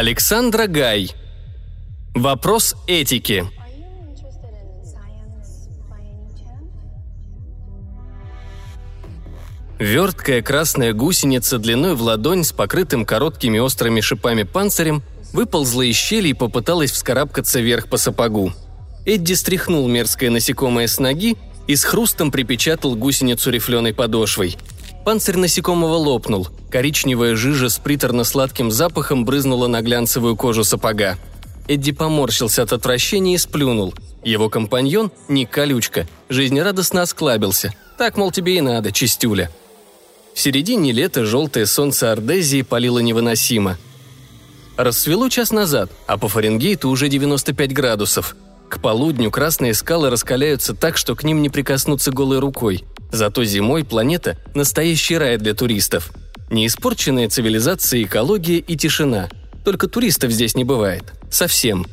Александра Гай. Вопрос этики. Верткая красная гусеница длиной в ладонь с покрытым короткими острыми шипами панцирем выползла из щели и попыталась вскарабкаться вверх по сапогу. Эдди стряхнул мерзкое насекомое с ноги и с хрустом припечатал гусеницу рифленой подошвой. Панцирь насекомого лопнул, коричневая жижа с приторно-сладким запахом брызнула на глянцевую кожу сапога. Эдди поморщился от отвращения и сплюнул. Его компаньон, Ник Колючка, жизнерадостно осклабился. Так, мол, тебе и надо, чистюля. В середине лета желтое солнце Ордезии палило невыносимо. Рассвело час назад, а по Фаренгейту уже 95 градусов. К полудню красные скалы раскаляются так, что к ним не прикоснуться голой рукой. Зато зимой планета – настоящий рай для туристов. Неиспорченная цивилизация, экология и тишина. Только туристов здесь не бывает. Совсем.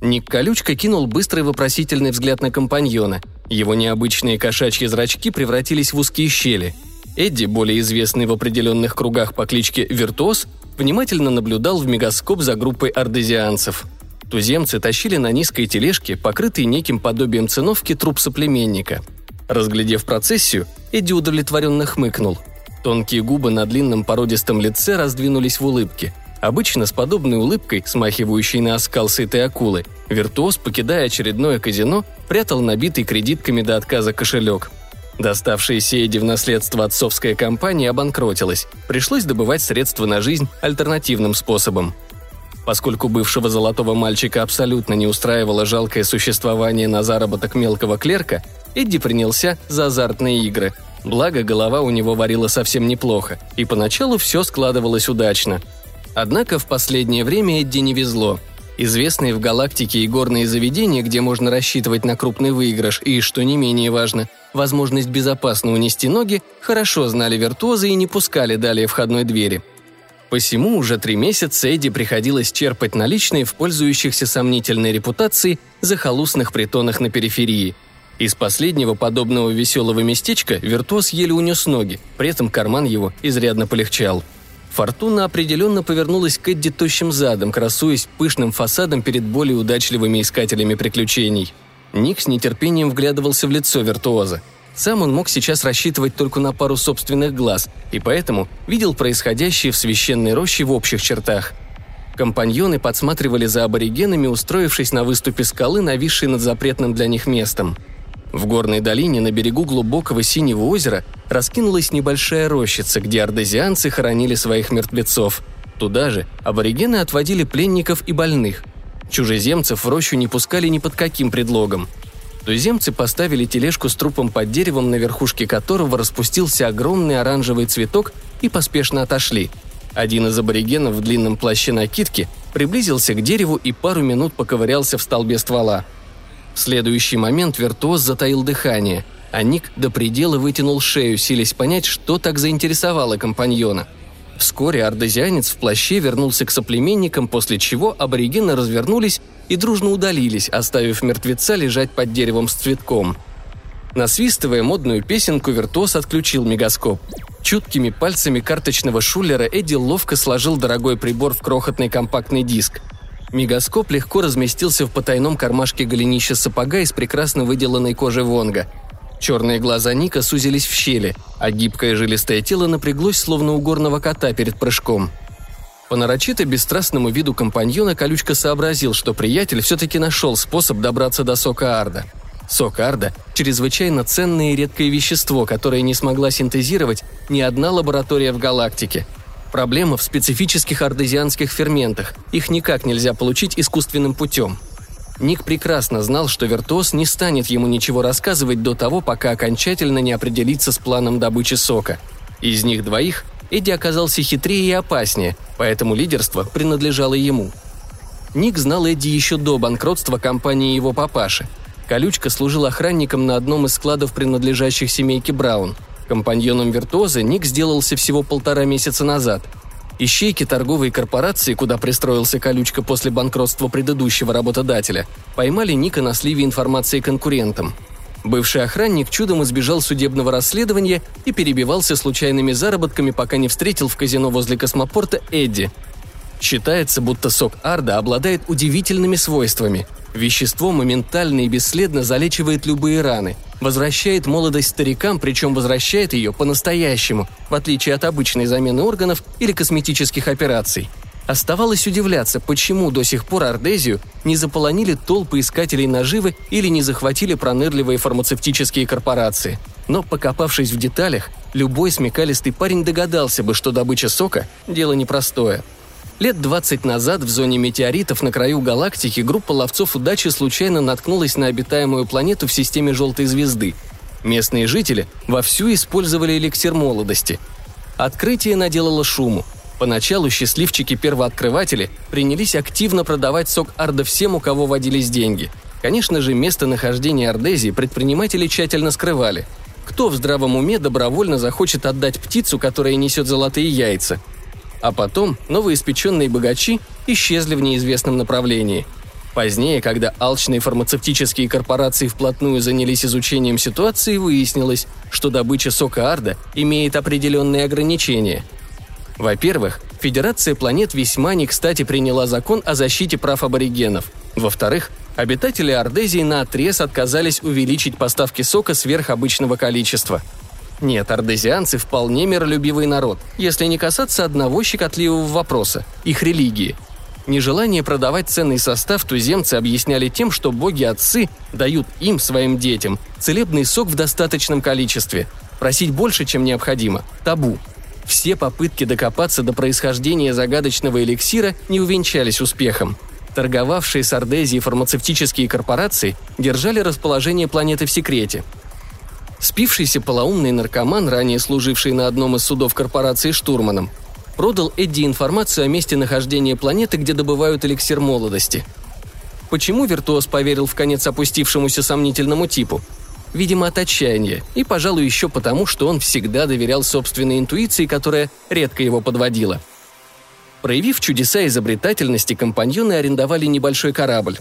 Ник Колючка кинул быстрый вопросительный взгляд на компаньона. Его необычные кошачьи зрачки превратились в узкие щели. Эдди, более известный в определенных кругах по кличке Виртуоз, внимательно наблюдал в мегаскоп за группой ардезианцев. Туземцы тащили на низкой тележке, покрытый неким подобием циновки, труп соплеменника. Разглядев процессию, Эдди удовлетворенно хмыкнул. Тонкие губы на длинном породистом лице раздвинулись в улыбке. Обычно с подобной улыбкой, смахивающей на оскал сытой акулы, виртуоз, покидая очередное казино, прятал набитый кредитками до отказа кошелек. Доставшаяся Эдди в наследство отцовская компания обанкротилась. Пришлось добывать средства на жизнь альтернативным способом. Поскольку бывшего золотого мальчика абсолютно не устраивало жалкое существование на заработок мелкого клерка, Эдди принялся за азартные игры. Благо, голова у него варила совсем неплохо, и поначалу все складывалось удачно. Однако в последнее время Эдди не везло. Известные в галактике и горные заведения, где можно рассчитывать на крупный выигрыш и, что не менее важно, возможность безопасно унести ноги, хорошо знали виртуозы и не пускали далее входной двери. Посему уже три месяца Эдди приходилось черпать наличные в пользующихся сомнительной репутацией захолустных притонах на периферии. Из последнего подобного веселого местечка виртуоз еле унес ноги, при этом карман его изрядно полегчал. Фортуна определенно повернулась к Эдди тощим задом, красуясь пышным фасадом перед более удачливыми искателями приключений. Ник с нетерпением вглядывался в лицо виртуоза. Сам он мог сейчас рассчитывать только на пару собственных глаз, и поэтому видел происходящее в священной роще в общих чертах. Компаньоны подсматривали за аборигенами, устроившись на выступе скалы, нависшей над запретным для них местом. В горной долине на берегу глубокого синего озера раскинулась небольшая рощица, где ардезианцы хоронили своих мертвецов. Туда же аборигены отводили пленников и больных. Чужеземцев в рощу не пускали ни под каким предлогом. Туземцы поставили тележку с трупом под деревом, на верхушке которого распустился огромный оранжевый цветок, и поспешно отошли. Один из аборигенов в длинном плаще накидки приблизился к дереву и пару минут поковырялся в столбе ствола. В следующий момент виртуоз затаил дыхание, а Ник до предела вытянул шею, силясь понять, что так заинтересовало компаньона. Вскоре ардезианец в плаще вернулся к соплеменникам, после чего аборигены развернулись и дружно удалились, оставив мертвеца лежать под деревом с цветком. Насвистывая модную песенку, виртуоз отключил мегаскоп. Чуткими пальцами карточного шулера Эдди ловко сложил дорогой прибор в крохотный компактный диск. Мегаскоп легко разместился в потайном кармашке голенища сапога из прекрасно выделанной кожи Вонга. Черные глаза Ника сузились в щели, а гибкое жилистое тело напряглось, словно у горного кота перед прыжком – по нарочито бесстрастному виду компаньона Колючка сообразил, что приятель все-таки нашел способ добраться до сока Арда. Сок Арда – чрезвычайно ценное и редкое вещество, которое не смогла синтезировать ни одна лаборатория в галактике. Проблема в специфических ардезианских ферментах. Их никак нельзя получить искусственным путем. Ник прекрасно знал, что Виртуоз не станет ему ничего рассказывать до того, пока окончательно не определится с планом добычи сока. Из них двоих Эдди оказался хитрее и опаснее, поэтому лидерство принадлежало ему. Ник знал Эдди еще до банкротства компании его папаши. Колючка служил охранником на одном из складов, принадлежащих семейке Браун. Компаньоном виртуоза Ник сделался всего полтора месяца назад. Ищейки торговой корпорации, куда пристроился Колючка после банкротства предыдущего работодателя, поймали Ника на сливе информации конкурентам – Бывший охранник чудом избежал судебного расследования и перебивался случайными заработками, пока не встретил в казино возле космопорта Эдди. Считается, будто сок арда обладает удивительными свойствами. Вещество моментально и бесследно залечивает любые раны, возвращает молодость старикам, причем возвращает ее по-настоящему, в отличие от обычной замены органов или косметических операций. Оставалось удивляться, почему до сих пор Ардезию не заполонили толпы искателей наживы или не захватили пронырливые фармацевтические корпорации. Но, покопавшись в деталях, любой смекалистый парень догадался бы, что добыча сока – дело непростое – Лет 20 назад в зоне метеоритов на краю галактики группа ловцов удачи случайно наткнулась на обитаемую планету в системе желтой звезды. Местные жители вовсю использовали эликсир молодости. Открытие наделало шуму. Поначалу счастливчики-первооткрыватели принялись активно продавать сок Арда всем, у кого водились деньги. Конечно же, местонахождение Ардезии предприниматели тщательно скрывали. Кто в здравом уме добровольно захочет отдать птицу, которая несет золотые яйца – а потом новоиспеченные богачи исчезли в неизвестном направлении. Позднее, когда алчные фармацевтические корпорации вплотную занялись изучением ситуации, выяснилось, что добыча сока Арда имеет определенные ограничения. Во-первых, Федерация планет весьма не кстати приняла закон о защите прав аборигенов. Во-вторых, обитатели Ардезии на отрез отказались увеличить поставки сока сверх обычного количества – нет, ардезианцы вполне миролюбивый народ, если не касаться одного щекотливого вопроса – их религии. Нежелание продавать ценный состав туземцы объясняли тем, что боги-отцы дают им, своим детям, целебный сок в достаточном количестве. Просить больше, чем необходимо – табу. Все попытки докопаться до происхождения загадочного эликсира не увенчались успехом. Торговавшие с Ардезией фармацевтические корпорации держали расположение планеты в секрете – Спившийся полоумный наркоман, ранее служивший на одном из судов корпорации штурманом, продал Эдди информацию о месте нахождения планеты, где добывают эликсир молодости. Почему Виртуоз поверил в конец опустившемуся сомнительному типу? Видимо, от отчаяния, и, пожалуй, еще потому, что он всегда доверял собственной интуиции, которая редко его подводила. Проявив чудеса изобретательности, компаньоны арендовали небольшой корабль.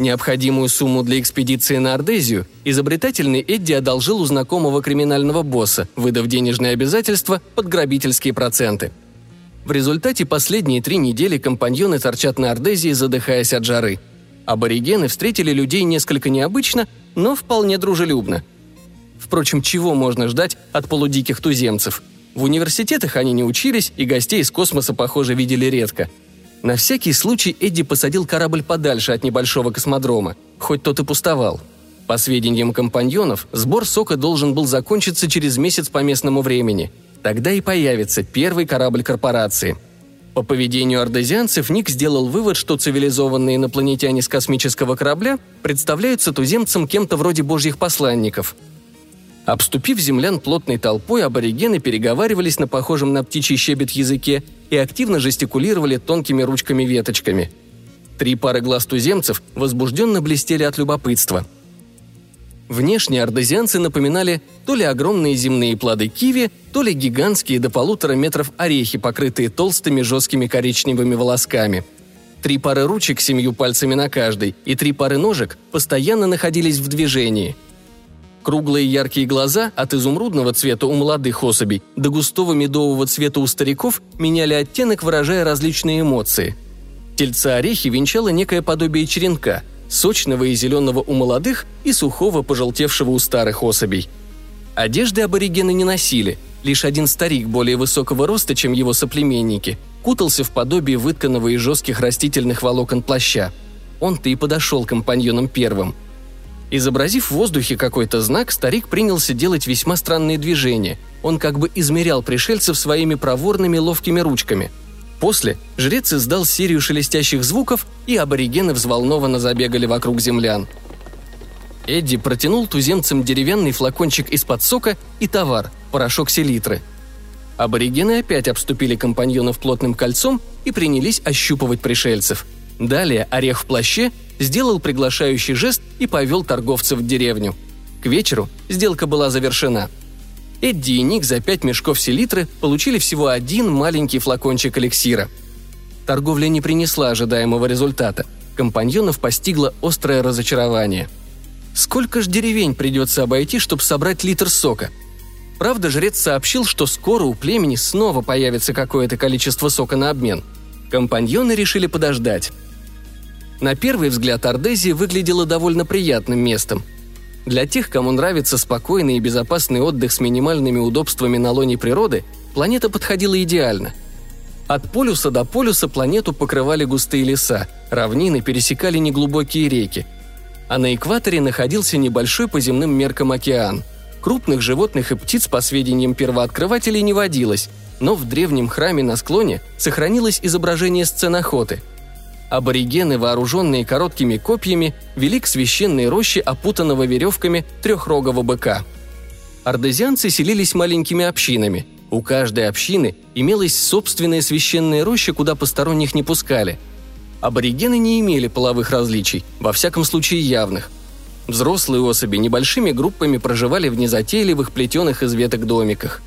Необходимую сумму для экспедиции на Ардезию изобретательный Эдди одолжил у знакомого криминального босса, выдав денежные обязательства под грабительские проценты. В результате последние три недели компаньоны торчат на Ардезии, задыхаясь от жары. Аборигены встретили людей несколько необычно, но вполне дружелюбно. Впрочем, чего можно ждать от полудиких туземцев? В университетах они не учились и гостей из космоса, похоже, видели редко – на всякий случай Эдди посадил корабль подальше от небольшого космодрома, хоть тот и пустовал. По сведениям компаньонов, сбор сока должен был закончиться через месяц по местному времени. Тогда и появится первый корабль корпорации. По поведению ардезианцев Ник сделал вывод, что цивилизованные инопланетяне с космического корабля представляются туземцам кем-то вроде божьих посланников – Обступив землян плотной толпой, аборигены переговаривались на похожем на птичий щебет языке и активно жестикулировали тонкими ручками-веточками. Три пары глаз туземцев возбужденно блестели от любопытства. Внешне ардезианцы напоминали то ли огромные земные плоды киви, то ли гигантские до полутора метров орехи, покрытые толстыми жесткими коричневыми волосками. Три пары ручек с семью пальцами на каждой и три пары ножек постоянно находились в движении – Круглые яркие глаза от изумрудного цвета у молодых особей до густого медового цвета у стариков меняли оттенок, выражая различные эмоции. Тельца орехи венчало некое подобие черенка, сочного и зеленого у молодых и сухого, пожелтевшего у старых особей. Одежды аборигены не носили, лишь один старик более высокого роста, чем его соплеменники, кутался в подобие вытканного из жестких растительных волокон плаща. Он-то и подошел компаньоном первым – Изобразив в воздухе какой-то знак, старик принялся делать весьма странные движения. Он как бы измерял пришельцев своими проворными ловкими ручками. После жрец издал серию шелестящих звуков, и аборигены взволнованно забегали вокруг землян. Эдди протянул туземцам деревянный флакончик из-под сока и товар – порошок селитры. Аборигены опять обступили компаньонов плотным кольцом и принялись ощупывать пришельцев. Далее орех в плаще сделал приглашающий жест и повел торговцев в деревню. К вечеру сделка была завершена. Эдди и Ник за пять мешков селитры получили всего один маленький флакончик эликсира. Торговля не принесла ожидаемого результата. Компаньонов постигло острое разочарование. Сколько ж деревень придется обойти, чтобы собрать литр сока? Правда, жрец сообщил, что скоро у племени снова появится какое-то количество сока на обмен – Компаньоны решили подождать. На первый взгляд Ардезия выглядела довольно приятным местом. Для тех, кому нравится спокойный и безопасный отдых с минимальными удобствами на лоне природы, планета подходила идеально. От полюса до полюса планету покрывали густые леса, равнины пересекали неглубокие реки. А на экваторе находился небольшой по земным меркам океан. Крупных животных и птиц, по сведениям первооткрывателей, не водилось, но в древнем храме на склоне сохранилось изображение сцен охоты – Аборигены, вооруженные короткими копьями, вели к священной роще, опутанного веревками трехрогого быка. Ардезианцы селились маленькими общинами. У каждой общины имелась собственная священная роща, куда посторонних не пускали. Аборигены не имели половых различий, во всяком случае явных. Взрослые особи небольшими группами проживали в незатейливых плетеных из веток домиках.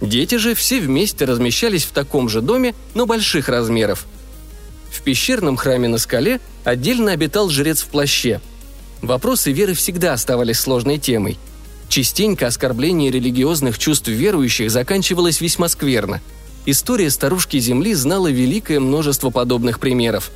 Дети же все вместе размещались в таком же доме, но больших размеров – в пещерном храме на скале отдельно обитал жрец в плаще. Вопросы веры всегда оставались сложной темой. Частенько оскорбление религиозных чувств верующих заканчивалось весьма скверно. История старушки Земли знала великое множество подобных примеров.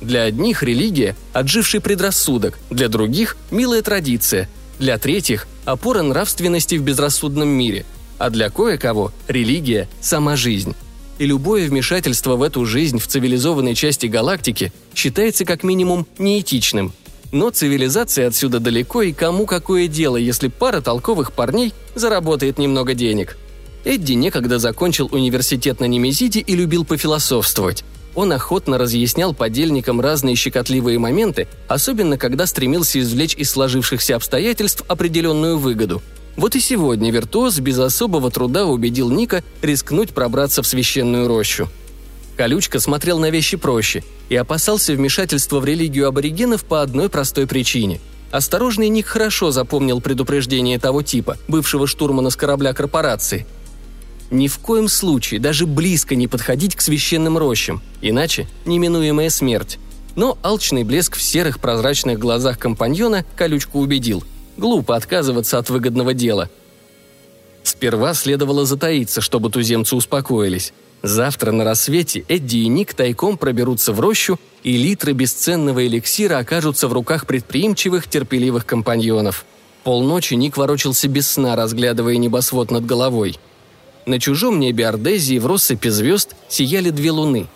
Для одних религия – отживший предрассудок, для других – милая традиция, для третьих – опора нравственности в безрассудном мире, а для кое-кого – религия – сама жизнь и любое вмешательство в эту жизнь в цивилизованной части галактики считается как минимум неэтичным. Но цивилизация отсюда далеко, и кому какое дело, если пара толковых парней заработает немного денег. Эдди некогда закончил университет на Немезиде и любил пофилософствовать. Он охотно разъяснял подельникам разные щекотливые моменты, особенно когда стремился извлечь из сложившихся обстоятельств определенную выгоду – вот и сегодня виртуоз без особого труда убедил Ника рискнуть пробраться в священную рощу. Колючка смотрел на вещи проще и опасался вмешательства в религию аборигенов по одной простой причине. Осторожный Ник хорошо запомнил предупреждение того типа, бывшего штурмана с корабля корпорации. Ни в коем случае даже близко не подходить к священным рощам, иначе неминуемая смерть. Но алчный блеск в серых прозрачных глазах компаньона колючку убедил – Глупо отказываться от выгодного дела. Сперва следовало затаиться, чтобы туземцы успокоились. Завтра на рассвете Эдди и Ник тайком проберутся в рощу, и литры бесценного эликсира окажутся в руках предприимчивых, терпеливых компаньонов. Полночи Ник ворочался без сна, разглядывая небосвод над головой. На чужом небе Ордезии в россыпи звезд сияли две луны.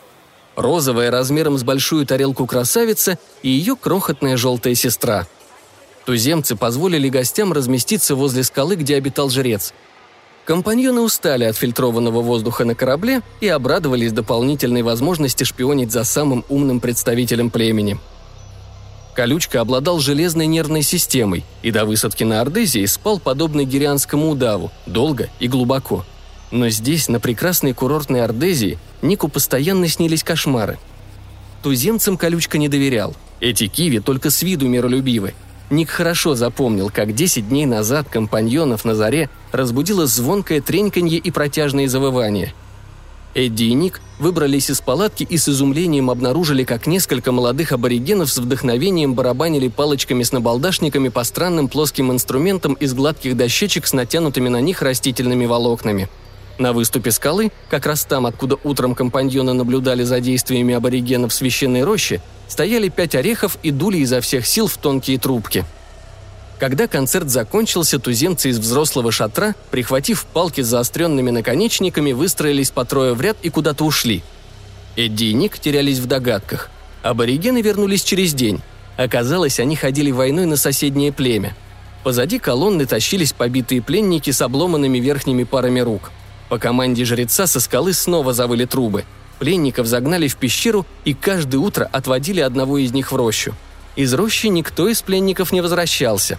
Розовая размером с большую тарелку красавица и ее крохотная желтая сестра – Туземцы позволили гостям разместиться возле скалы, где обитал жрец. Компаньоны устали от фильтрованного воздуха на корабле и обрадовались дополнительной возможности шпионить за самым умным представителем племени. Колючка обладал железной нервной системой и до высадки на Ордезии спал подобно гирианскому удаву, долго и глубоко. Но здесь, на прекрасной курортной Ордезии, Нику постоянно снились кошмары. Туземцам Колючка не доверял. Эти киви только с виду миролюбивы, Ник хорошо запомнил, как 10 дней назад компаньонов на заре разбудило звонкое треньканье и протяжные завывания. Эдди и Ник выбрались из палатки и с изумлением обнаружили, как несколько молодых аборигенов с вдохновением барабанили палочками с набалдашниками по странным плоским инструментам из гладких дощечек с натянутыми на них растительными волокнами – на выступе скалы, как раз там, откуда утром компаньоны наблюдали за действиями аборигенов в священной роще, стояли пять орехов и дули изо всех сил в тонкие трубки. Когда концерт закончился, туземцы из взрослого шатра, прихватив палки с заостренными наконечниками, выстроились по трое в ряд и куда-то ушли. Эдди и Ник терялись в догадках. Аборигены вернулись через день. Оказалось, они ходили войной на соседнее племя. Позади колонны тащились побитые пленники с обломанными верхними парами рук – по команде жреца со скалы снова завыли трубы. Пленников загнали в пещеру и каждое утро отводили одного из них в рощу. Из рощи никто из пленников не возвращался.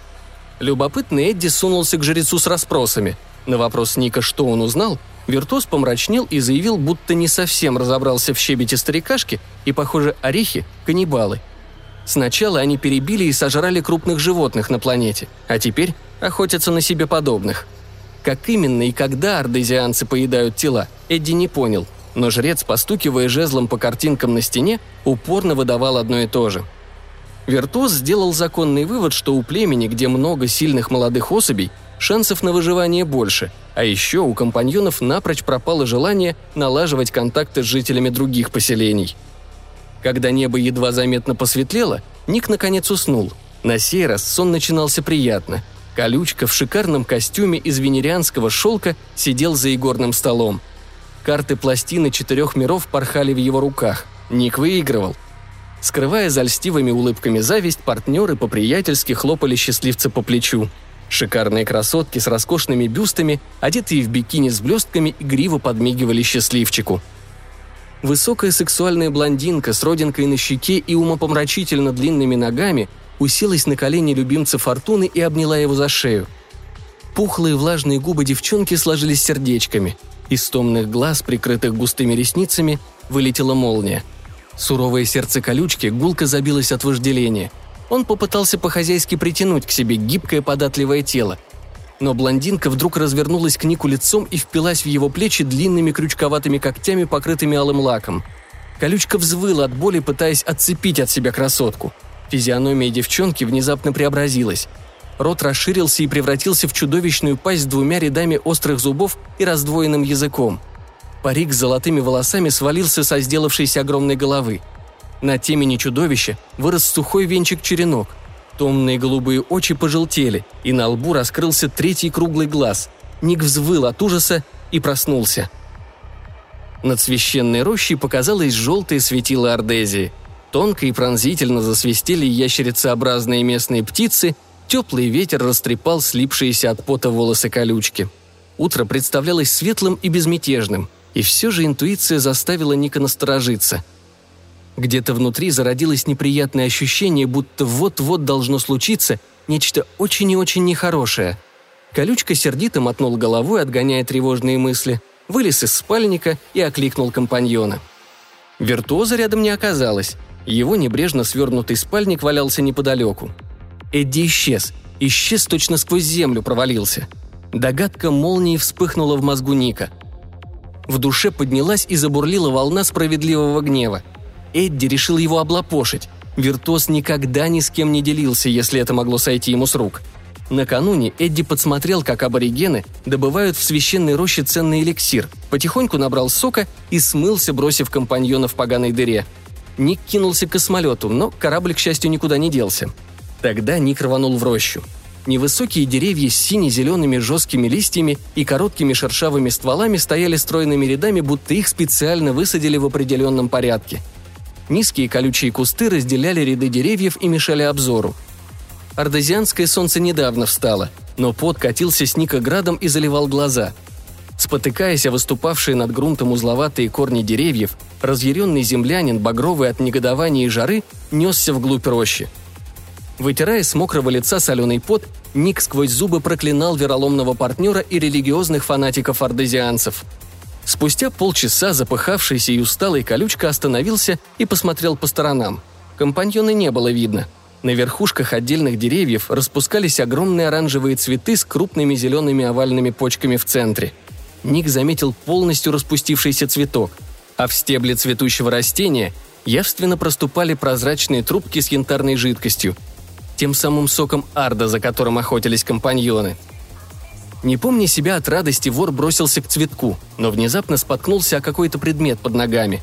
Любопытный Эдди сунулся к жрецу с расспросами. На вопрос Ника, что он узнал, Виртуоз помрачнел и заявил, будто не совсем разобрался в щебете старикашки, и, похоже, орехи – каннибалы. Сначала они перебили и сожрали крупных животных на планете, а теперь охотятся на себе подобных – как именно и когда ардезианцы поедают тела, Эдди не понял, но жрец, постукивая жезлом по картинкам на стене, упорно выдавал одно и то же. Виртуоз сделал законный вывод, что у племени, где много сильных молодых особей, шансов на выживание больше, А еще у компаньонов напрочь пропало желание налаживать контакты с жителями других поселений. Когда небо едва заметно посветлело, Ник наконец уснул. На сей раз сон начинался приятно. Колючка в шикарном костюме из венерианского шелка сидел за игорным столом. Карты пластины четырех миров порхали в его руках. Ник выигрывал. Скрывая за льстивыми улыбками зависть, партнеры по-приятельски хлопали счастливца по плечу. Шикарные красотки с роскошными бюстами, одетые в бикини с блестками, игриво подмигивали счастливчику. Высокая сексуальная блондинка с родинкой на щеке и умопомрачительно длинными ногами уселась на колени любимца Фортуны и обняла его за шею. Пухлые влажные губы девчонки сложились сердечками. Из томных глаз, прикрытых густыми ресницами, вылетела молния. Суровое сердце колючки гулко забилось от вожделения. Он попытался по-хозяйски притянуть к себе гибкое податливое тело. Но блондинка вдруг развернулась к Нику лицом и впилась в его плечи длинными крючковатыми когтями, покрытыми алым лаком. Колючка взвыла от боли, пытаясь отцепить от себя красотку. Физиономия девчонки внезапно преобразилась. Рот расширился и превратился в чудовищную пасть с двумя рядами острых зубов и раздвоенным языком. Парик с золотыми волосами свалился со сделавшейся огромной головы. На темени чудовища вырос сухой венчик-черенок. Томные голубые очи пожелтели, и на лбу раскрылся третий круглый глаз. Ник взвыл от ужаса и проснулся. Над священной рощей показалось желтое светило Ордезии. Тонко и пронзительно засвистели ящерицеобразные местные птицы, теплый ветер растрепал слипшиеся от пота волосы колючки. Утро представлялось светлым и безмятежным, и все же интуиция заставила Ника насторожиться – где-то внутри зародилось неприятное ощущение, будто вот-вот должно случиться нечто очень и очень нехорошее. Колючка сердито мотнул головой, отгоняя тревожные мысли, вылез из спальника и окликнул компаньона. Виртуоза рядом не оказалось. Его небрежно свернутый спальник валялся неподалеку. Эдди исчез. Исчез точно сквозь землю провалился. Догадка молнии вспыхнула в мозгу Ника. В душе поднялась и забурлила волна справедливого гнева – Эдди решил его облапошить. Виртуоз никогда ни с кем не делился, если это могло сойти ему с рук. Накануне Эдди подсмотрел, как аборигены добывают в священной роще ценный эликсир, потихоньку набрал сока и смылся, бросив компаньона в поганой дыре. Ник кинулся к космолету, но корабль, к счастью, никуда не делся. Тогда Ник рванул в рощу. Невысокие деревья с сине-зелеными жесткими листьями и короткими шершавыми стволами стояли стройными рядами, будто их специально высадили в определенном порядке – Низкие колючие кусты разделяли ряды деревьев и мешали обзору. Ардезианское солнце недавно встало, но пот катился с Ника градом и заливал глаза. Спотыкаясь о выступавшие над грунтом узловатые корни деревьев, разъяренный землянин, багровый от негодования и жары, несся вглубь рощи. Вытирая с мокрого лица соленый пот, Ник сквозь зубы проклинал вероломного партнера и религиозных фанатиков-ардезианцев – Спустя полчаса запыхавшийся и усталый колючка остановился и посмотрел по сторонам. Компаньона не было видно. На верхушках отдельных деревьев распускались огромные оранжевые цветы с крупными зелеными овальными почками в центре. Ник заметил полностью распустившийся цветок, а в стебле цветущего растения явственно проступали прозрачные трубки с янтарной жидкостью, тем самым соком арда, за которым охотились компаньоны – не помня себя от радости, вор бросился к цветку, но внезапно споткнулся о какой-то предмет под ногами.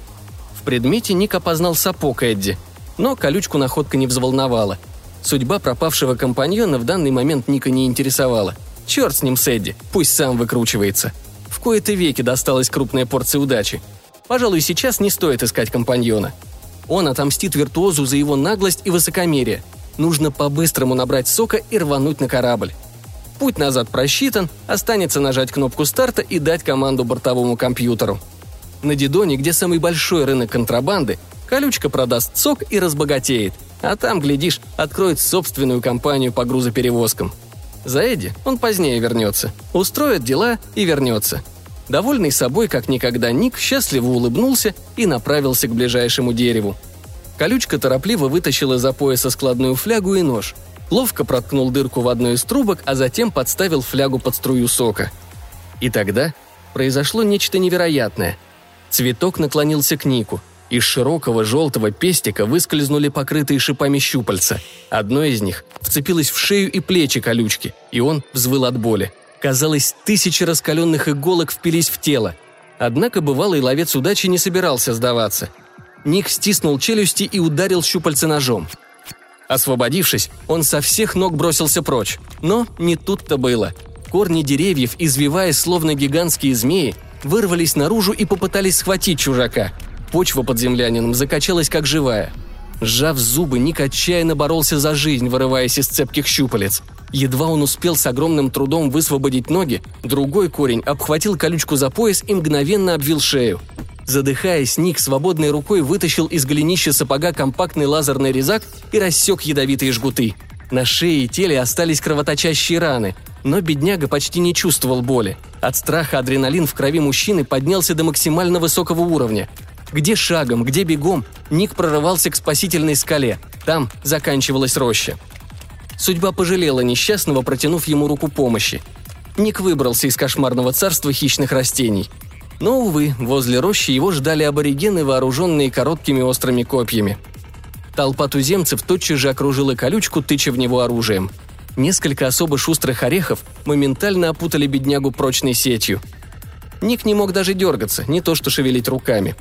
В предмете Ник опознал сапог Эдди, но колючку находка не взволновала. Судьба пропавшего компаньона в данный момент Ника не интересовала. Черт с ним с Эдди, пусть сам выкручивается. Кои-то веки досталась крупная порция удачи. Пожалуй, сейчас не стоит искать компаньона. Он отомстит виртуозу за его наглость и высокомерие. Нужно по-быстрому набрать сока и рвануть на корабль. Путь назад просчитан, останется нажать кнопку старта и дать команду бортовому компьютеру. На Дидоне, где самый большой рынок контрабанды, колючка продаст сок и разбогатеет, а там, глядишь, откроет собственную компанию по грузоперевозкам. За Эдди он позднее вернется, устроит дела и вернется. Довольный собой, как никогда, Ник счастливо улыбнулся и направился к ближайшему дереву. Колючка торопливо вытащила за пояса складную флягу и нож – ловко проткнул дырку в одной из трубок, а затем подставил флягу под струю сока. И тогда произошло нечто невероятное. Цветок наклонился к Нику. Из широкого желтого пестика выскользнули покрытые шипами щупальца. Одно из них вцепилось в шею и плечи колючки, и он взвыл от боли. Казалось, тысячи раскаленных иголок впились в тело. Однако бывалый ловец удачи не собирался сдаваться. Ник стиснул челюсти и ударил щупальца ножом. Освободившись, он со всех ног бросился прочь. Но не тут-то было. Корни деревьев, извиваясь словно гигантские змеи, вырвались наружу и попытались схватить чужака. Почва под землянином закачалась как живая. Сжав зубы, Ник отчаянно боролся за жизнь, вырываясь из цепких щупалец. Едва он успел с огромным трудом высвободить ноги, другой корень обхватил колючку за пояс и мгновенно обвил шею. Задыхаясь, Ник свободной рукой вытащил из голенища сапога компактный лазерный резак и рассек ядовитые жгуты. На шее и теле остались кровоточащие раны, но бедняга почти не чувствовал боли. От страха адреналин в крови мужчины поднялся до максимально высокого уровня. Где шагом, где бегом, Ник прорывался к спасительной скале. Там заканчивалась роща. Судьба пожалела несчастного, протянув ему руку помощи. Ник выбрался из кошмарного царства хищных растений – но, увы, возле рощи его ждали аборигены, вооруженные короткими острыми копьями. Толпа туземцев тотчас же окружила колючку, тыча в него оружием. Несколько особо шустрых орехов моментально опутали беднягу прочной сетью. Ник не мог даже дергаться, не то что шевелить руками.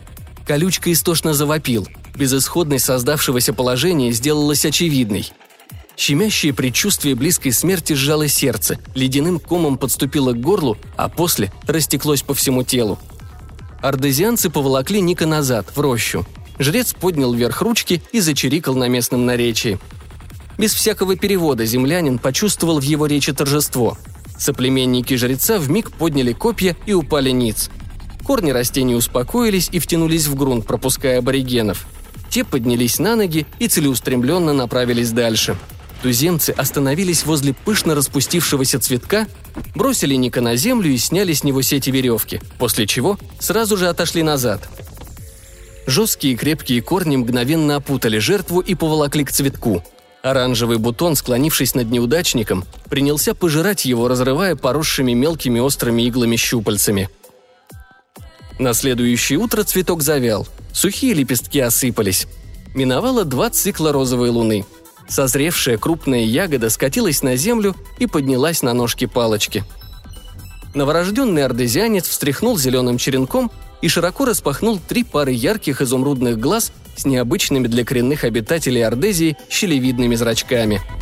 Колючка истошно завопил. Безысходность создавшегося положения сделалась очевидной. Щемящее предчувствие близкой смерти сжало сердце, ледяным комом подступило к горлу, а после растеклось по всему телу. Ардезианцы поволокли Ника назад, в рощу. Жрец поднял вверх ручки и зачирикал на местном наречии. Без всякого перевода землянин почувствовал в его речи торжество. Соплеменники жреца вмиг подняли копья и упали ниц. Корни растений успокоились и втянулись в грунт, пропуская аборигенов. Те поднялись на ноги и целеустремленно направились дальше – Туземцы остановились возле пышно распустившегося цветка, бросили Ника на землю и сняли с него сети веревки, после чего сразу же отошли назад. Жесткие крепкие корни мгновенно опутали жертву и поволокли к цветку. Оранжевый бутон, склонившись над неудачником, принялся пожирать его, разрывая поросшими мелкими острыми иглами щупальцами. На следующее утро цветок завял, сухие лепестки осыпались. Миновало два цикла розовой луны – Созревшая крупная ягода скатилась на землю и поднялась на ножки-палочки. Новорожденный ардезианец встряхнул зеленым черенком и широко распахнул три пары ярких изумрудных глаз с необычными для коренных обитателей Ордезии щелевидными зрачками –